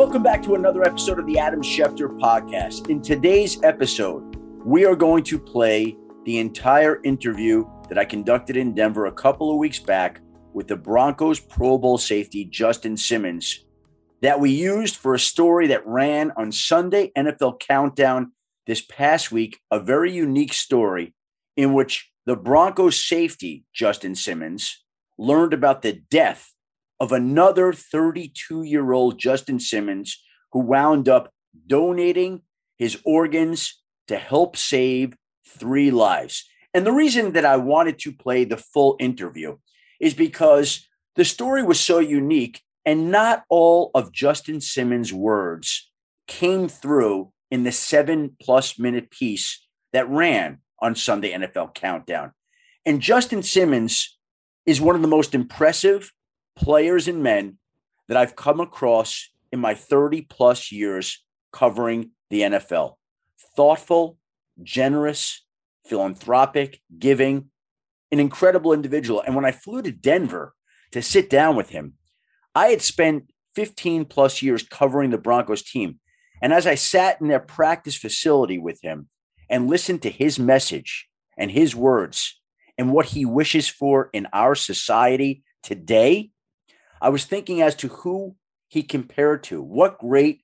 Welcome back to another episode of the Adam Schefter podcast. In today's episode, we are going to play the entire interview that I conducted in Denver a couple of weeks back with the Broncos Pro Bowl safety Justin Simmons that we used for a story that ran on Sunday NFL Countdown this past week, a very unique story in which the Broncos safety Justin Simmons learned about the death of another 32 year old Justin Simmons who wound up donating his organs to help save three lives. And the reason that I wanted to play the full interview is because the story was so unique, and not all of Justin Simmons' words came through in the seven plus minute piece that ran on Sunday NFL Countdown. And Justin Simmons is one of the most impressive players and men that I've come across in my 30 plus years covering the NFL. Thoughtful, generous, philanthropic, giving, an incredible individual. And when I flew to Denver to sit down with him, I had spent 15 plus years covering the Broncos team. And as I sat in their practice facility with him and listened to his message and his words and what he wishes for in our society today, I was thinking as to who he compared to. What great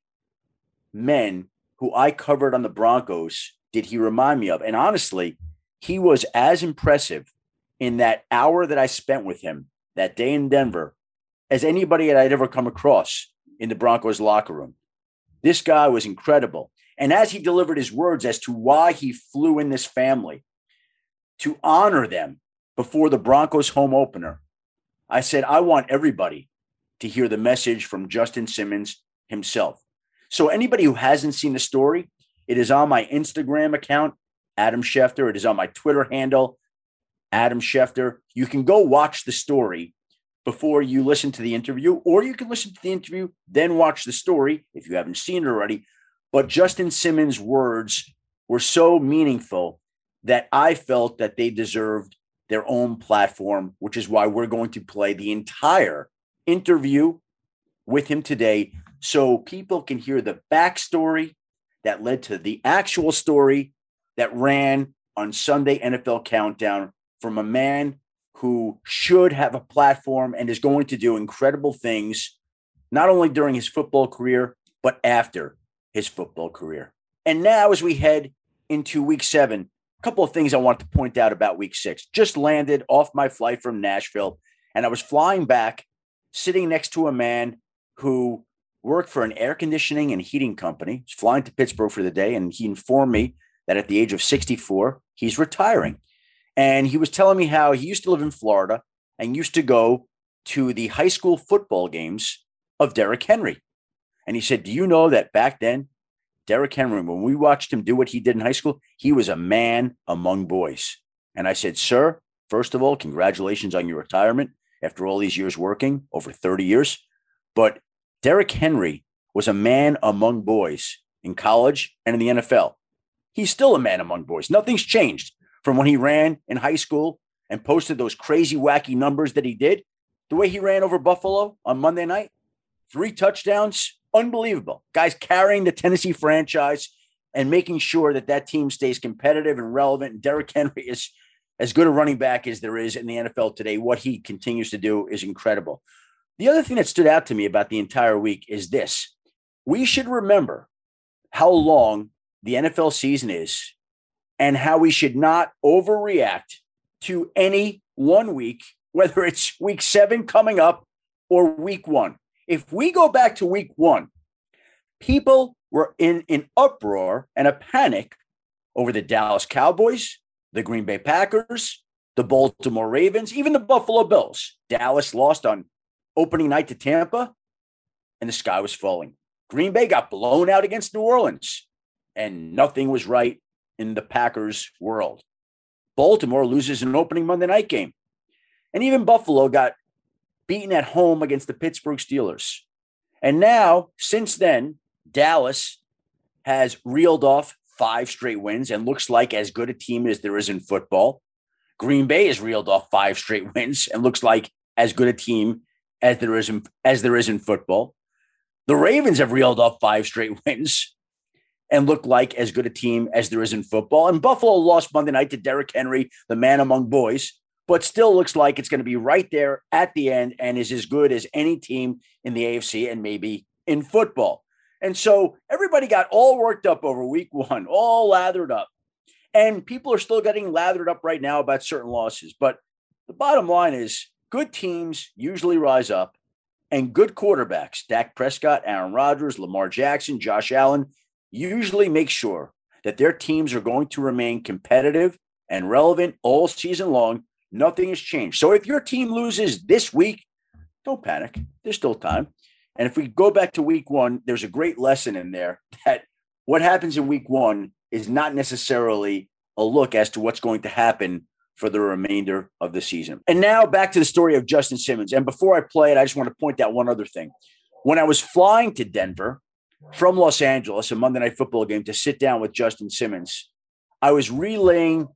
men who I covered on the Broncos did he remind me of? And honestly, he was as impressive in that hour that I spent with him that day in Denver as anybody that I'd ever come across in the Broncos locker room. This guy was incredible. And as he delivered his words as to why he flew in this family to honor them before the Broncos home opener, I said, I want everybody to hear the message from Justin Simmons himself. So, anybody who hasn't seen the story, it is on my Instagram account, Adam Schefter. It is on my Twitter handle, Adam Schefter. You can go watch the story before you listen to the interview, or you can listen to the interview, then watch the story if you haven't seen it already. But Justin Simmons' words were so meaningful that I felt that they deserved their own platform, which is why we're going to play the entire interview with him today so people can hear the backstory that led to the actual story that ran on Sunday NFL Countdown from a man who should have a platform and is going to do incredible things, not only during his football career, but after his football career. And now, as we head into week seven, a couple of things I want to point out about week six. Just landed off my flight from Nashville, and I was flying back, sitting next to a man who worked for an air conditioning and heating company. He's flying to Pittsburgh for the day, and he informed me that at the age of 64, he's retiring. And he was telling me how he used to live in Florida and used to go to the high school football games of Derrick Henry. And he said, Do you know that back then, Derrick Henry, when we watched him do what he did in high school, he was a man among boys. And I said, Sir, first of all, congratulations on your retirement after all these years working, over 30 years. But Derrick Henry was a man among boys in college and in the NFL he's still a man among boys. Nothing's changed from when he ran in high school and posted those crazy, wacky numbers that he did. The way he ran over Buffalo on Monday night, three touchdowns, unbelievable. Guys carrying the Tennessee franchise and making sure that that team stays competitive and relevant. And Derrick Henry is as good a running back as there is in the NFL today. What he continues to do is incredible. The other thing that stood out to me about the entire week is this we should remember how long the NFL season is and how we should not overreact to any one week, whether it's week seven coming up or week one. If we go back to week one, people were in an uproar and a panic over the Dallas Cowboys, the Green Bay Packers, the Baltimore Ravens, even the Buffalo Bills. Dallas lost on opening night to Tampa, and the sky was falling. Green Bay got blown out against New Orleans and nothing was right in the Packers world. Baltimore loses an opening Monday night game. And even Buffalo got beaten at home against the Pittsburgh Steelers. And now, since then, Dallas has reeled off five straight wins and looks like as good a team as there is in football. Green Bay has reeled off five straight wins and looks like as good a team as there is in, as there is in football. The Ravens have reeled off five straight wins and look like as good a team as there is in football. And Buffalo lost Monday night to Derrick Henry, the man among boys, but still looks like it's going to be right there at the end and is as good as any team in the AFC and maybe in football. And so everybody got all worked up over week one, all lathered up. And people are still getting lathered up right now about certain losses. But the bottom line is good teams usually rise up and good quarterbacks, Dak Prescott, Aaron Rodgers, Lamar Jackson, Josh Allen, usually make sure that their teams are going to remain competitive and relevant all season long. Nothing has changed. So if your team loses this week, don't panic. There's still time. And if we go back to week one, there's a great lesson in there that what happens in week one is not necessarily a look as to what's going to happen for the remainder of the season. And now back to the story of Justin Simmons. And before I play it, I just want to point out one other thing. When I was flying to Denver from Los Angeles, a Monday night football game, to sit down with Justin Simmons, I was relaying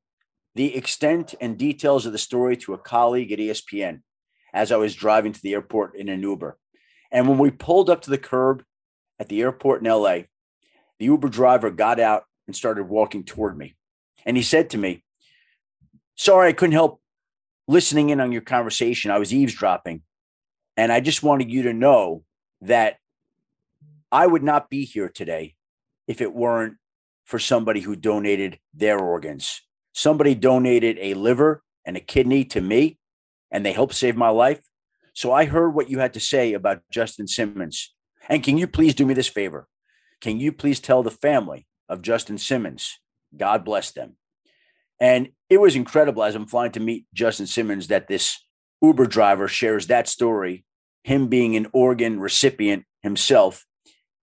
the extent and details of the story to a colleague at ESPN as I was driving to the airport in an Uber. And when we pulled up to the curb at the airport in LA, the Uber driver got out and started walking toward me. And he said to me, Sorry, I couldn't help listening in on your conversation. I was eavesdropping. And I just wanted you to know that I would not be here today if it weren't for somebody who donated their organs. Somebody donated a liver and a kidney to me, and they helped save my life. So I heard what you had to say about Justin Simmons. And can you please do me this favor? Can you please tell the family of Justin Simmons, God bless them? And it was incredible as I'm flying to meet Justin Simmons that this Uber driver shares that story, him being an organ recipient himself.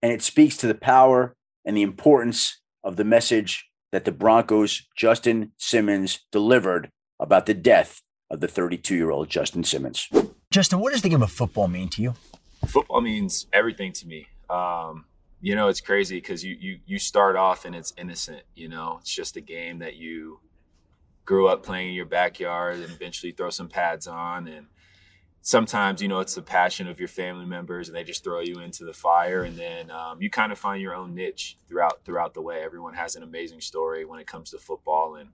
And it speaks to the power and the importance of the message that the Broncos' Justin Simmons delivered about the death of the 32 year old Justin Simmons. Justin, what does the game of football mean to you? Football means everything to me. Um, you know, it's crazy because you, you you start off and it's innocent. You know, it's just a game that you grew up playing in your backyard and eventually throw some pads on and sometimes you know it's the passion of your family members and they just throw you into the fire and then um, you kind of find your own niche throughout throughout the way everyone has an amazing story when it comes to football and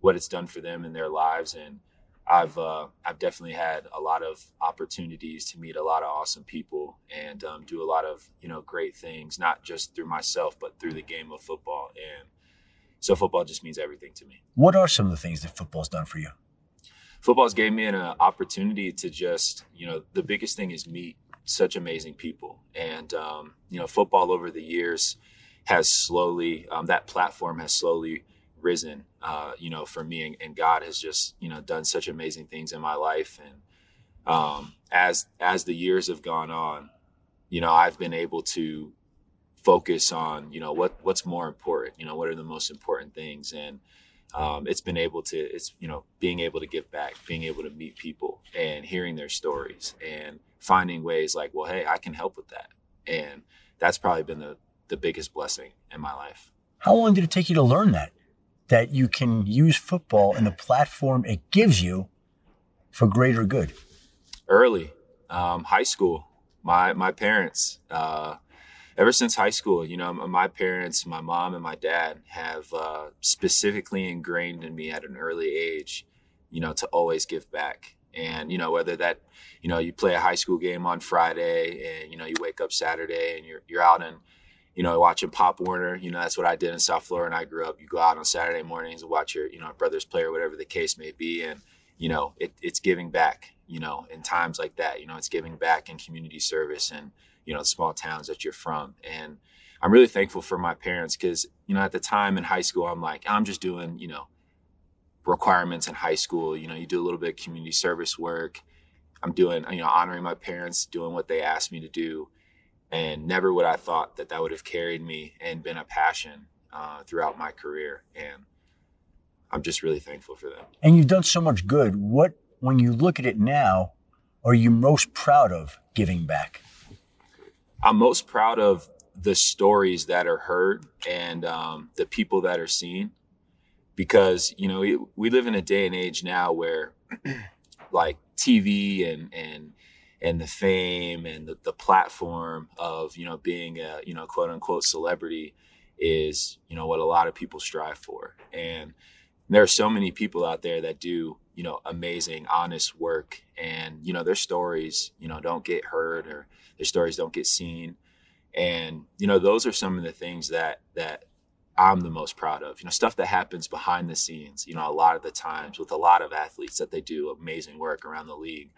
what it's done for them in their lives and I've uh, I've definitely had a lot of opportunities to meet a lot of awesome people and um, do a lot of you know great things, not just through myself, but through the game of football. And so football just means everything to me. What are some of the things that football's done for you? Football's gave me an uh, opportunity to just you know the biggest thing is meet such amazing people, and um, you know football over the years has slowly um, that platform has slowly risen, uh, you know, for me. And, and, God has just, you know, done such amazing things in my life. And um, as as the years have gone on, you know, I've been able to focus on, you know, what what's more important. You know, what are the most important things, and um, it's been able to, it's you know, being able to give back, being able to meet people, and hearing their stories, and finding ways like, well, hey, I can help with that, and that's probably been the the biggest blessing in my life. How long did it take you to learn that? that you can use football and the platform it gives you for greater good? Early, um, high school. My my parents, uh, ever since high school, you know, my parents, my mom and my dad have uh, specifically ingrained in me at an early age, you know, to always give back. And you know, whether that, you know, you play a high school game on Friday, and you know, you wake up Saturday, and you're you're out in you know, watching Pop Warner. You know, that's what I did in South Florida. And I grew up. You go out on Saturday mornings and watch your, you know, brothers play or whatever the case may be. And, you know, it, it's giving back, you know, in times like that. You know, it's giving back in community service and, you know, the small towns that you're from. And I'm really thankful for my parents because, you know, at the time in high school, I'm like, I'm just doing, you know, requirements in high school. You know, you do a little bit of community service work. I'm doing, you know, honoring my parents, doing what they asked me to do and never would I thought that that would have carried me and been a passion uh, throughout my career. And I'm just really thankful for that. And you've done so much good. What, when you look at it now, are you most proud of giving back? I'm most proud of the stories that are heard and um, the people that are seen because you know we, live in a day and age now where like TV and and and the fame and the, the platform of you know being a you know quote unquote celebrity is you know what a lot of people strive for. And there are so many people out there that do you know amazing honest work and you know their stories you know don't get heard or their stories don't get seen and you know those are some of the things that that I'm the most proud of. You know, stuff that happens behind the scenes, you know, a lot of the times with a lot of athletes that they do amazing work around the league.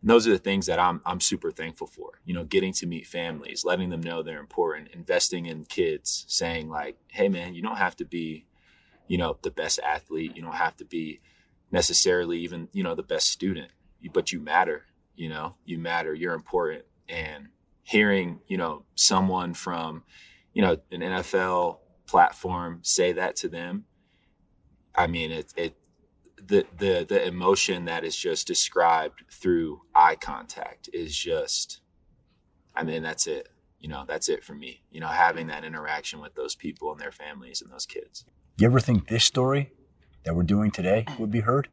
And those are the things that I'm I'm super thankful for. You know, getting to meet families, letting them know they're important, investing in kids, saying like, "Hey man, you don't have to be, you know, the best athlete. You don't have to be necessarily even, you know, the best student, but you matter, you know. You matter. You're important." And hearing, you know, someone from, you know, an NFL platform say that to them, I mean, it, it, the, the, the emotion that is just described through eye contact is just, I mean, that's it. You know, that's it for me. You know, having that interaction with those people and their families and those kids. You ever think this story that we're doing today would be heard?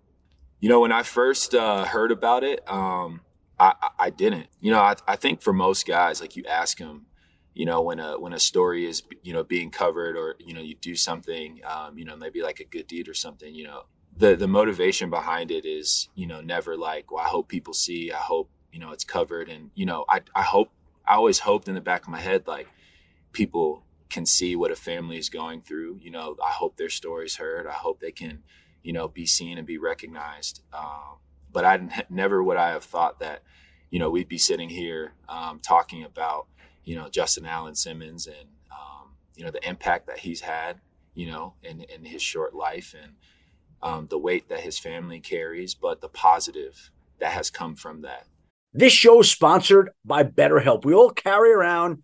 You know, when I first uh, heard about it, um, I, I, didn't. You know, I, I think for most guys, like you ask them, you know when a when a story is you know being covered or you know you do something um, you know maybe like a good deed or something you know the the motivation behind it is you know never like well I hope people see I hope you know it's covered and you know I I hope I always hoped in the back of my head like people can see what a family is going through you know I hope their stories heard I hope they can you know be seen and be recognized um, but I never would I have thought that you know we'd be sitting here um, talking about you know, Justin Allen Simmons and, um, you know, the impact that he's had, you know, in, in his short life and um, the weight that his family carries, but the positive that has come from that. This show is sponsored by BetterHelp. We all carry around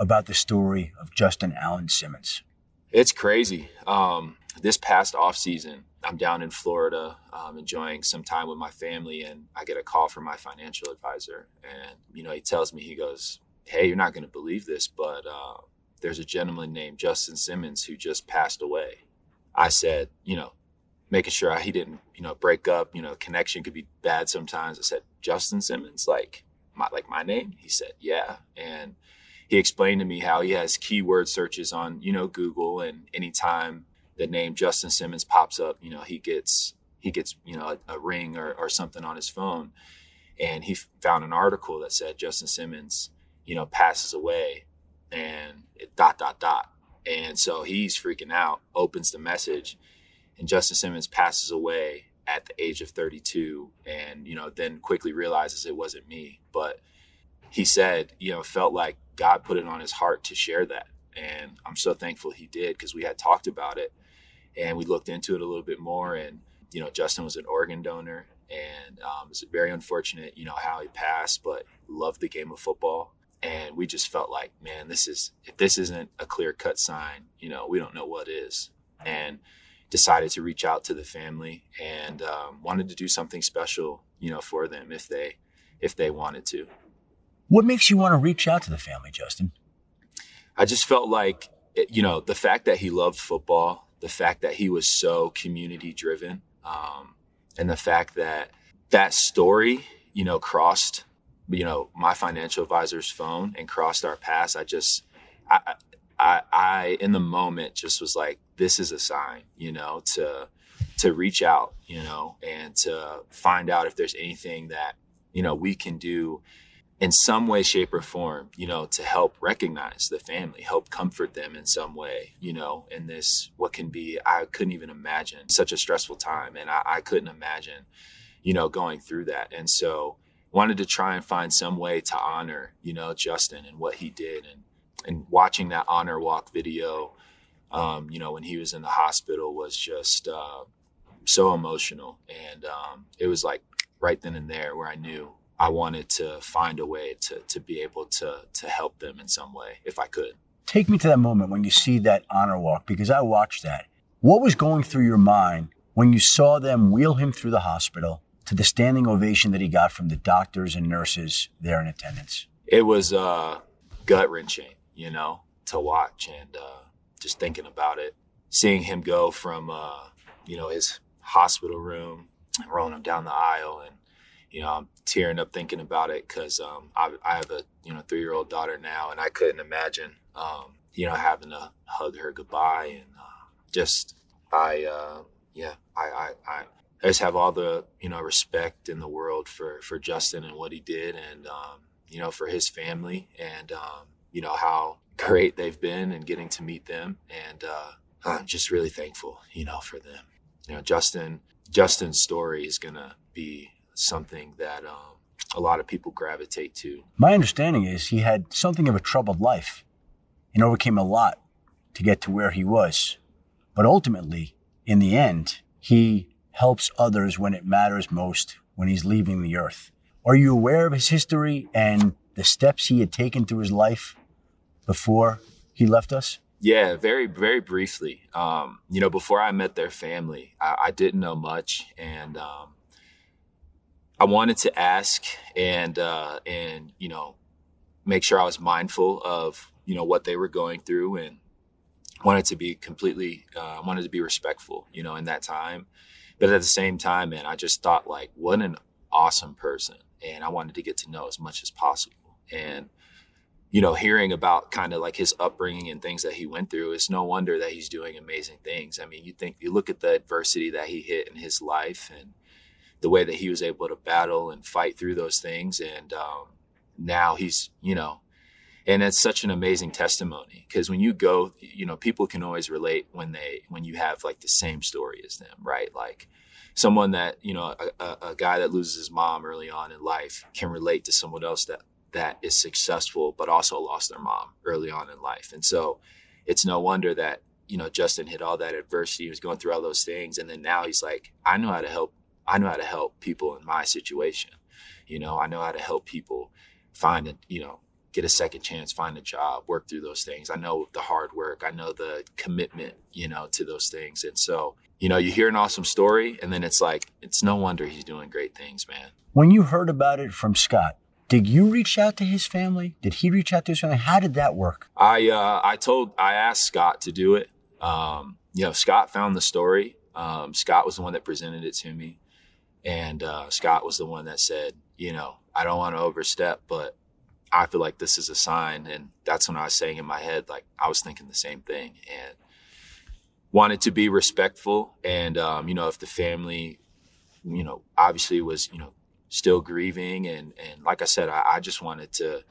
about the story of Justin Allen Simmons? It's crazy. Um, this past off season, I'm down in Florida, um, enjoying some time with my family, and I get a call from my financial advisor, and you know he tells me he goes, "Hey, you're not going to believe this, but uh, there's a gentleman named Justin Simmons who just passed away." I said, you know, making sure he didn't, you know, break up. You know, connection could be bad sometimes. I said, Justin Simmons, like my like my name. He said, yeah, and he explained to me how he has keyword searches on you know Google, and anytime the name Justin Simmons pops up, you know, he gets he gets you know a, a ring or, or something on his phone, and he found an article that said Justin Simmons, you know, passes away, and it, dot dot dot, and so he's freaking out. Opens the message, and Justin Simmons passes away at the age of 32, and you know then quickly realizes it wasn't me, but he said, you know, felt like God put it on his heart to share that. And I'm so thankful he did because we had talked about it and we looked into it a little bit more. And you know, Justin was an organ donor, and um, it's very unfortunate, you know, how he passed, but loved the game of football. And we just felt like, man, this is if this isn't a clear cut sign, you know, we don't know what is. And decided to reach out to the family and um, wanted to do something special, you know, for them if they if they wanted to. What makes you want to reach out to the family, Justin? I just felt like, you know, the fact that he loved football, the fact that he was so community driven, um, and the fact that that story, you know, crossed, you know, my financial advisor's phone and crossed our paths. I just, I, I, I, in the moment, just was like, this is a sign, you know, to to reach out, you know, and to find out if there's anything that you know, we can do in some way, shape, or form, you know, to help recognize the family, help comfort them in some way, you know, in this, what can be, I couldn't even imagine such a stressful time. And I, I couldn't imagine, you know, going through that. And so wanted to try and find some way to honor, you know, Justin and what he did and, and watching that honor walk video, um, you know, when he was in the hospital was just, uh, so emotional. And, um, it was like right then and there where I knew I wanted to find a way to to be able to to help them in some way if I could. Take me to that moment when you see that honor walk because I watched that. What was going through your mind when you saw them wheel him through the hospital to the standing ovation that he got from the doctors and nurses there in attendance? It was uh, gut wrenching, you know, to watch and uh, just thinking about it, seeing him go from uh, you know his hospital room, and rolling him down the aisle, and you know, I'm tearing up thinking about it because um, I, I, have a you know three year old daughter now, and I couldn't imagine um, you know having to hug her goodbye and uh, just I uh, yeah I, I, I just have all the you know respect in the world for for Justin and what he did, and um, you know for his family, and um, you know how great they've been and getting to meet them, and uh, I'm just really thankful you know for them. You know Justin Justin's story is gonna be something that um, a lot of people gravitate to. My understanding is he had something of a troubled life and overcame a lot to get to where he was. But ultimately, in the end, he helps others when it matters most when he's leaving the earth. Are you aware of his history and the steps he had taken through his life before he left us? Yeah, very, very briefly. Um, you know, before I met their family, I, I didn't know much. And, um, I wanted to ask and uh, and you know make sure I was mindful of you know what they were going through and wanted to be completely uh, wanted to be respectful you know in that time. But at the same time man I just thought like what an awesome person. And I wanted to get to know as much as possible. And you know hearing about kind of like his upbringing and things that he went through it's no wonder that he's doing amazing things. I mean you think you look at the adversity that he hit in his life and the way that he was able to battle and fight through those things. And um, now he's, you know, and it's such an amazing testimony because when you go, you know, people can always relate when they when you have like the same story as them, right? Like someone that you know, a, a, guy that loses his mom early on in life can relate to someone else that that is successful but also lost their mom early on in life, and so it's no wonder that you know Justin hit all that adversity, he was going through all those things, and then now he's like, I know how to help I know how to help people in my situation. You know, I know how to help people find a, you know, get a second chance, find a job, work through those things. I know the hard work, I know the commitment, you know, to those things. And so, you know, you hear an awesome story and then it's like, it's no wonder he's doing great things, man. When you heard about it from Scott, did you reach out to his family? Did he reach out to his family? How did that work? I uh, I told I asked Scott to do it. Um, you know, Scott found the story. Um, Scott was the one that presented it to me. And uh, Scott was the one that said, you know, I don't want to overstep, but I feel like this is a sign. And that's when I was saying in my head, like, I was thinking the same thing and wanted to be respectful. And, um, you know, if the family, you know, obviously was, you know, still grieving. And, and like I said, I, I just wanted to,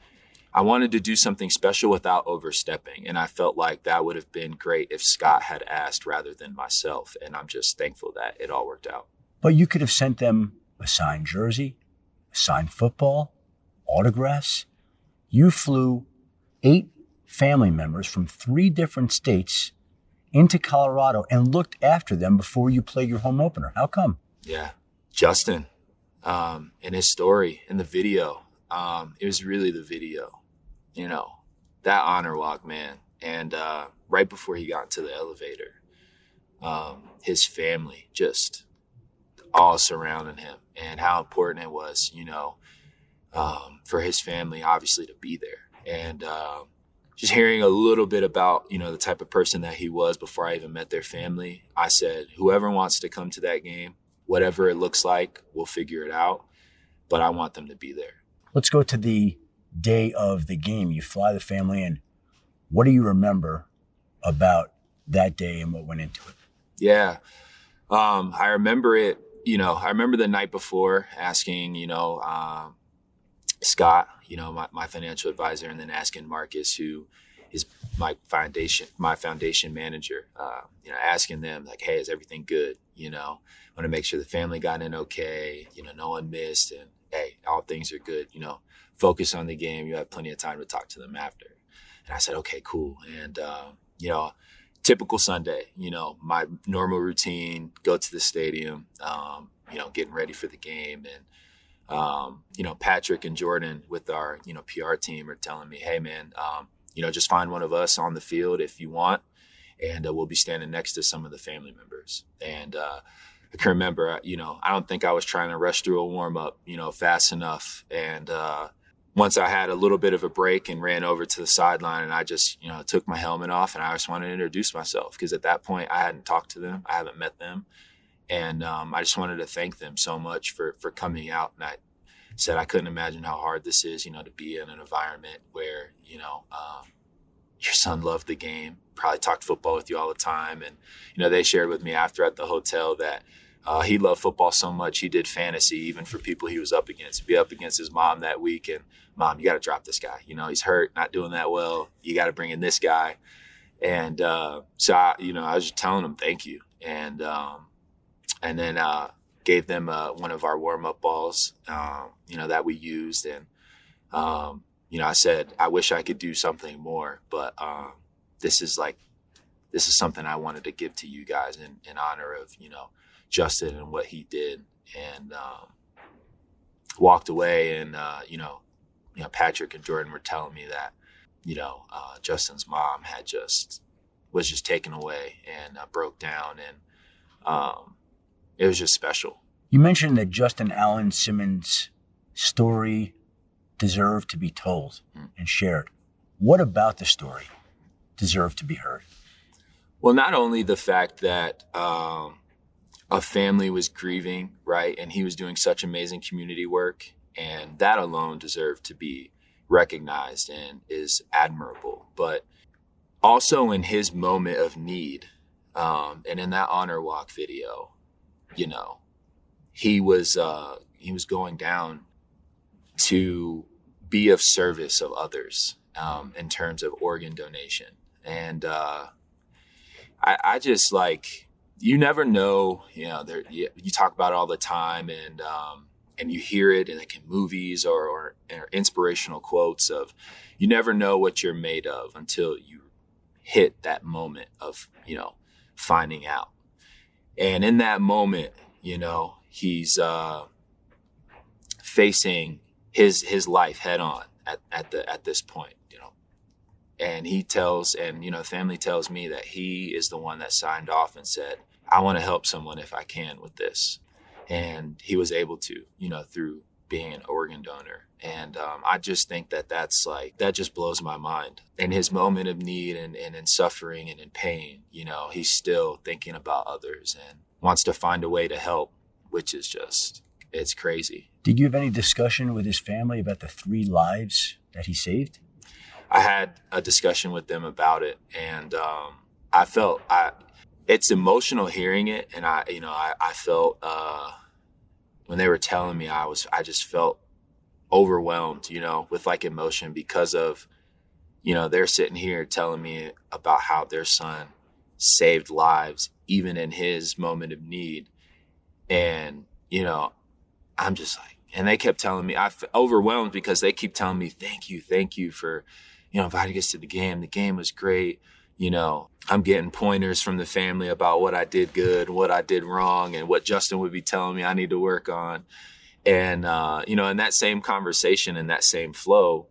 I wanted to do something special without overstepping. And I felt like that would have been great if Scott had asked rather than myself. And I'm just thankful that it all worked out. But you could have sent them a signed jersey, a signed football, autographs. You flew eight family members from three different states into Colorado and looked after them before you played your home opener. How come? Yeah. Justin, um, in his story, in the video, um, it was really the video, you know, that honor walk, man. And uh, right before he got into the elevator, um, his family just all surrounding him and how important it was, you know, um, for his family, obviously, to be there. And um, just hearing a little bit about, you know, the type of person that he was before I even met their family, I said, whoever wants to come to that game, whatever it looks like, we'll figure it out. But I want them to be there. Let's go to the day of the game. You fly the family in. What do you remember about that day and what went into it? Yeah. Um, I remember it you know, I remember the night before asking, you know, uh, Scott, you know, my, my financial advisor, and then asking Marcus, who is my foundation, my foundation manager, uh, you know, asking them like, Hey, is everything good? You know, I want to make sure the family got in okay, you know, no one missed and Hey, all things are good, you know, focus on the game. You have plenty of time to talk to them after. And I said, okay, cool. And, uh, you know, typical Sunday, you know, my normal routine, go to the stadium, um, you know, getting ready for the game. And, um, you know, Patrick and Jordan with our, you know, PR team are telling me, hey, man, um, you know, just find one of us on the field if you want, and uh, we'll be standing next to some of the family members. And uh, I can remember, uh, you know, I don't think I was trying to rush through a warm up, you know, fast enough. And uh, once I had a little bit of a break and ran over to the sideline, and I just, you know, took my helmet off, and I just wanted to introduce myself because at that point I hadn't talked to them, I haven't met them, and um, I just wanted to thank them so much for for coming out. And I said I couldn't imagine how hard this is, you know, to be in an environment where you know um, your son loved the game, probably talked football with you all the time, and you know they shared with me after at the hotel that. Uh, he loved football so much he did fantasy even for people he was up against. Be up against his mom that week, and mom, you got to drop this guy. You know he's hurt, not doing that well. You got to bring in this guy. And uh, so I, you know, I was just telling him thank you, and um, and then uh, gave them uh, one of our warm up balls, um, you know, that we used. And, um, you know, I said, I wish I could do something more, but um, this is like, this is something I wanted to give to you guys in, in honor of, you know, Justin and what he did. And um, walked away. And, uh, you know, you know, Patrick and Jordan were telling me that, you know, uh, Justin's mom had just, was just taken away and uh, broke down. And, um, it was just special. You mentioned that Justin Allen Simmons' story deserved to be told mm. and shared. What about the story deserved to be heard? Well, not only the fact that um, a family was grieving, right, and he was doing such amazing community work, and that alone deserved to be recognized and is admirable, but also in his moment of need um, and in that honor walk video you know, he was uh, he was going down to be of service of others um, in terms of organ donation, and uh, I, I, just like you never know. You know, there you, you talk about it all the time, and um, and you hear it in like in movies or, or, or inspirational quotes of you never know what you're made of until you hit that moment of you know finding out and in that moment, you know, he's uh, facing his his life head on at, at the at this point, you know. And he tells and you know, family tells me that he is the one that signed off and said, I want to help someone if I can with this. And he was able to, you know, through being an organ donor. And um, I just think that that's like, that just blows my mind. In his moment of need and, and in suffering and in pain, you know, he's still thinking about others and wants to find a way to help, which is just, it's crazy. Did you have any discussion with his family about the three lives that he saved? I had a discussion with them about it, and um, I felt I. It's emotional hearing it, and I, you know, I, I felt uh, when they were telling me, I was, I just felt overwhelmed, you know, with like emotion because of, you know, they're sitting here telling me about how their son saved lives, even in his moment of need. And, you know, I'm just like, and they kept telling me, I felt overwhelmed because they keep telling me, thank you, thank you for, you know, inviting us to the game. The game was great you know, I'm getting pointers from the family about what I did good, what I did wrong, and what Justin would be telling me I need to work on. And, uh, you know, in that same conversation and that same flow,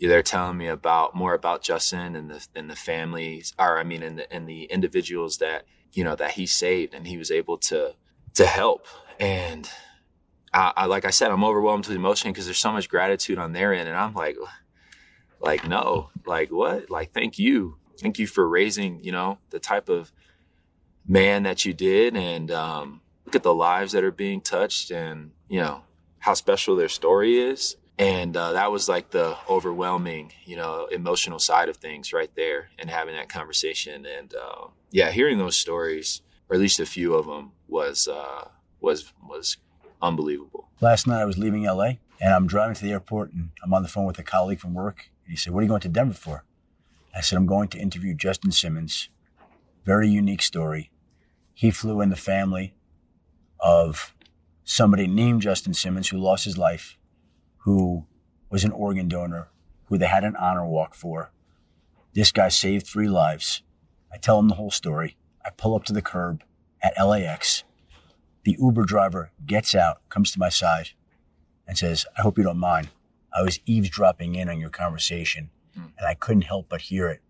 they're telling me about more about Justin and the, and the families, or I mean, and the, and the individuals that, you know, that he saved and he was able to, to help. And I, I like I said, I'm overwhelmed with emotion because there's so much gratitude on their end. And I'm like, like, no, like what? Like, thank you thank you for raising, you know, the type of man that you did and um, look at the lives that are being touched and, you know, how special their story is. And uh, that was like the overwhelming, you know, emotional side of things right there and having that conversation. And uh, yeah, hearing those stories, or at least a few of them, was uh, was was unbelievable. Last night I was leaving LA and I'm driving to the airport and I'm on the phone with a colleague from work. And he said, What are you going to Denver for? I said, I'm going to interview Justin Simmons. Very unique story. He flew in the family of somebody named Justin Simmons who lost his life, who was an organ donor, who they had an honor walk for. This guy saved three lives. I tell him the whole story. I pull up to the curb at LAX. The Uber driver gets out, comes to my side, and says, I hope you don't mind. I was eavesdropping in on your conversation and I couldn't help but hear it.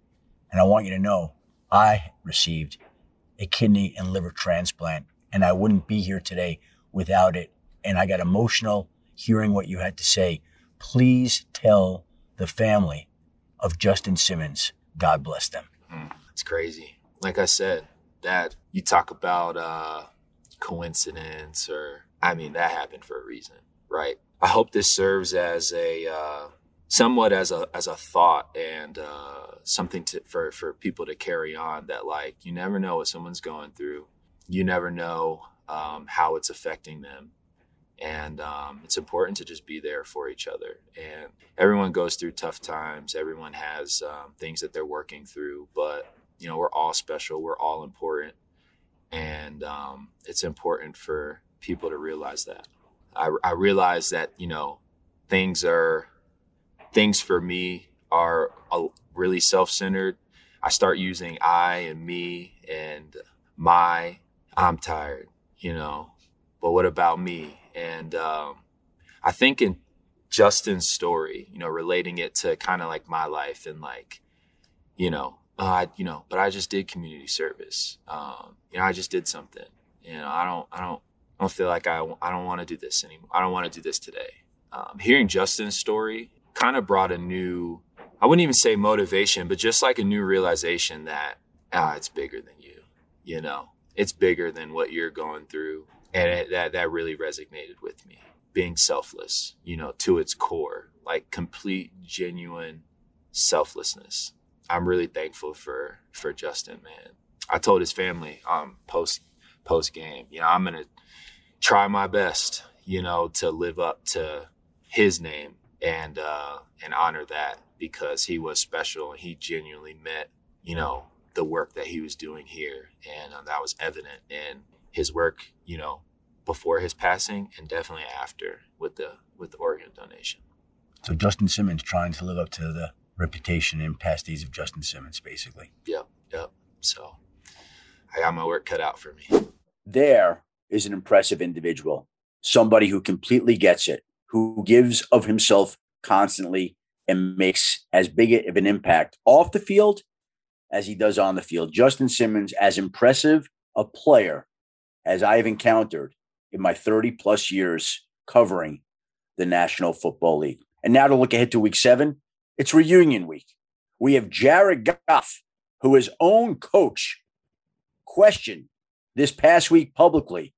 And I want you to know I received a kidney and liver transplant and I wouldn't be here today without it. And I got emotional hearing what you had to say. Please tell the family of Justin Simmons, God bless them. It's crazy. Like I said, that you talk about uh, coincidence or, I mean, that happened for a reason, right? I hope this serves as a, uh, somewhat as a as a thought and uh, something to, for for people to carry on that like you never know what someone's going through. You never know um, how it's affecting them. And um, it's important to just be there for each other. And everyone goes through tough times. Everyone has um, things that they're working through. But you know we're all special. We're all important. And um, it's important for people to realize that. I, I realize that you know things are things for me are really self-centered. I start using I and me and my. I'm tired, you know, but what about me? And um, I think in Justin's story, you know, relating it to kind of like my life and like, you know, uh, I, you know, but I just did community service. Um, you know, I just did something. You know, I don't, I don't, I don't feel like I, I don't want to do this anymore. I don't want to do this today. Um, hearing Justin's story kind of brought a new, I wouldn't even say motivation, but just like a new realization that, ah, it's bigger than you, you know, it's bigger than what you're going through. And it, that, that really resonated with me. Being selfless, you know, to its core, like complete, genuine selflessness. I'm really thankful for, for Justin, man. I told his family, um, post, post game, you know, I'm going to try my best, you know, to live up to his name and uh, and honor that because he was special and he genuinely meant you know the work that he was doing here. And uh, that was evident in his work you know before his passing and definitely after with the with the organ donation. So justin simmons trying to live up to the reputation and past deeds of justin simmons basically. Yep yep. So i got my work cut out for me. There is an impressive individual somebody who completely gets it who gives of himself constantly and makes as big of an impact off the field as he does on the field. Justin Simmons, as impressive a player as I have encountered in my 30 plus years covering the National Football League. And now to look ahead to week seven, it's reunion week. We have Jared Goff, who his own coach questioned this past week publicly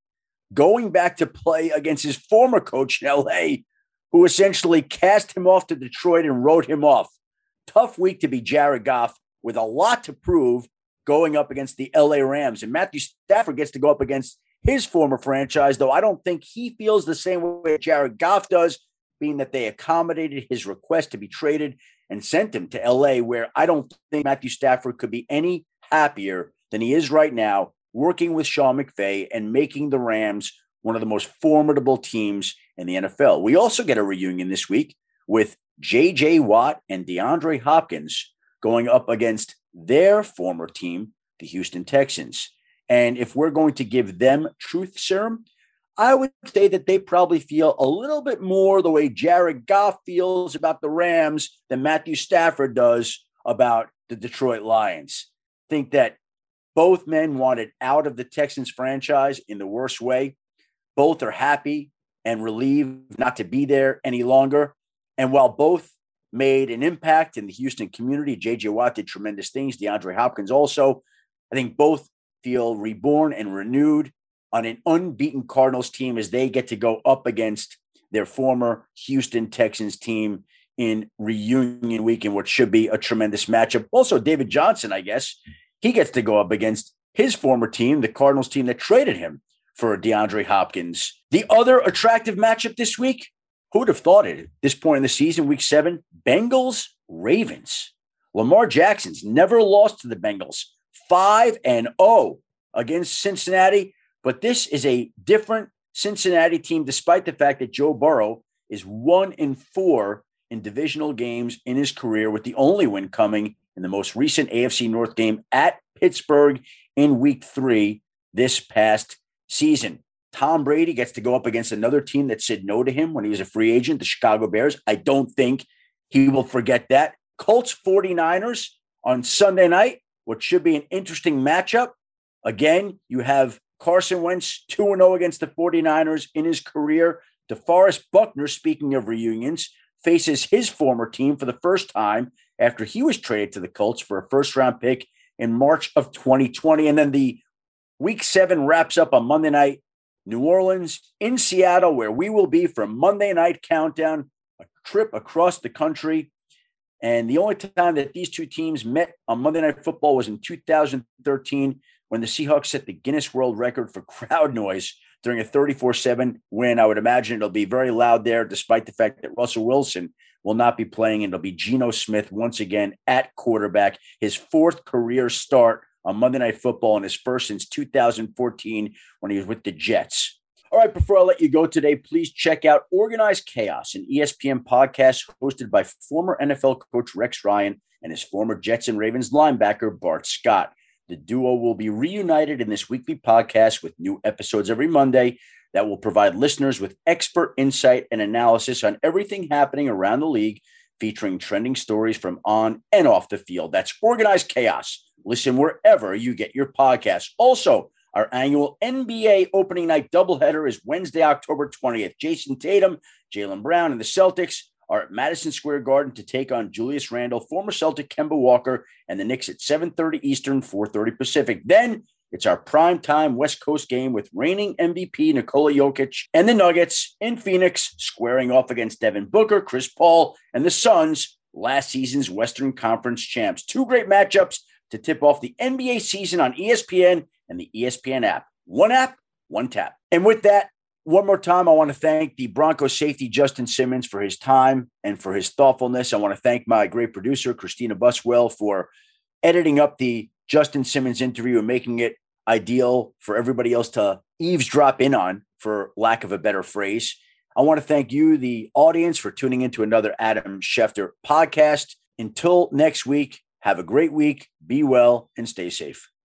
going back to play against his former coach in LA, who essentially cast him off to Detroit and wrote him off. Tough week to be Jared Goff with a lot to prove going up against the LA Rams. And Matthew Stafford gets to go up against his former franchise, though I don't think he feels the same way Jared Goff does, being that they accommodated his request to be traded and sent him to LA, where I don't think Matthew Stafford could be any happier than he is right now working with Sean McVay and making the Rams one of the most formidable teams in the NFL. We also get a reunion this week with J.J. Watt and DeAndre Hopkins going up against their former team, the Houston Texans. And if we're going to give them truth serum, I would say that they probably feel a little bit more the way Jared Goff feels about the Rams than Matthew Stafford does about the Detroit Lions. Think that both men wanted out of the Texans franchise in the worst way. Both are happy and relieved not to be there any longer. And while both made an impact in the Houston community, JJ Watt did tremendous things, DeAndre Hopkins also. I think both feel reborn and renewed on an unbeaten Cardinals team as they get to go up against their former Houston Texans team in reunion week in what should be a tremendous matchup. Also, David Johnson, I guess, he gets to go up against his former team, the Cardinals team that traded him for DeAndre Hopkins. The other attractive matchup this week, who would have thought it at this point in the season, week seven? Bengals, Ravens. Lamar Jackson's never lost to the Bengals, 5 and 0 against Cincinnati, but this is a different Cincinnati team despite the fact that Joe Burrow is 1 in 4 in divisional games in his career with the only win coming in the most recent AFC North game at Pittsburgh in week 3 this past season. Tom Brady gets to go up against another team that said no to him when he was a free agent, the Chicago Bears. I don't think he will forget that. Colts 49ers on Sunday night, which should be an interesting matchup. Again, you have Carson Wentz 2 0 against the 49ers in his career. DeForest Buckner, speaking of reunions, faces his former team for the first time after he was traded to the Colts for a first round pick in March of 2020. And then the week seven wraps up on Monday night. New Orleans in Seattle, where we will be for Monday night countdown, a trip across the country and the only time that these two teams met on Monday Night Football was in 2013 when the Seahawks set the Guinness World Record for crowd noise during a 34 7 win. I would imagine it'll be very loud there, despite the fact that Russell Wilson will not be playing. And it'll be Geno Smith once again at quarterback, his fourth career start on Monday Night Football and his first since 2014 when he was with the Jets. All right, before I let you go today, please check out Organized Chaos, an ESPN podcast hosted by former NFL coach Rex Ryan and his former Jets and Ravens linebacker Bart Scott. The duo will be reunited in this weekly podcast with new episodes every Monday that will provide listeners with expert insight and analysis on everything happening around the league, featuring trending stories from on and off the field. That's Organized Chaos. Listen wherever you get your podcasts. Also, our annual NBA opening night doubleheader is Wednesday, October 20th. Jayson Tatum, Jaylen Brown, and the Celtics are at Madison Square Garden to take on Julius Randle, former Celtic Kemba Walker, and the Knicks at 7:30 Eastern, 4:30 Pacific. Then it's our prime time West Coast game with reigning MVP Nikola Jokic and the Nuggets in Phoenix, squaring off against Devin Booker, Chris Paul, and the Suns, last season's Western Conference champs. Two great matchups to tip off the NBA season on ESPN and the ESPN app. One app, one tap. And with that, one more time, I want to thank the Broncos safety, Justin Simmons, for his time and for his thoughtfulness. I want to thank my great producer, Christina Buswell, for editing up the Justin Simmons interview and making it ideal for everybody else to eavesdrop in on, for lack of a better phrase. I want to thank you, the audience, for tuning into another Adam Schefter podcast. Until next week, have a great week, be well, and stay safe.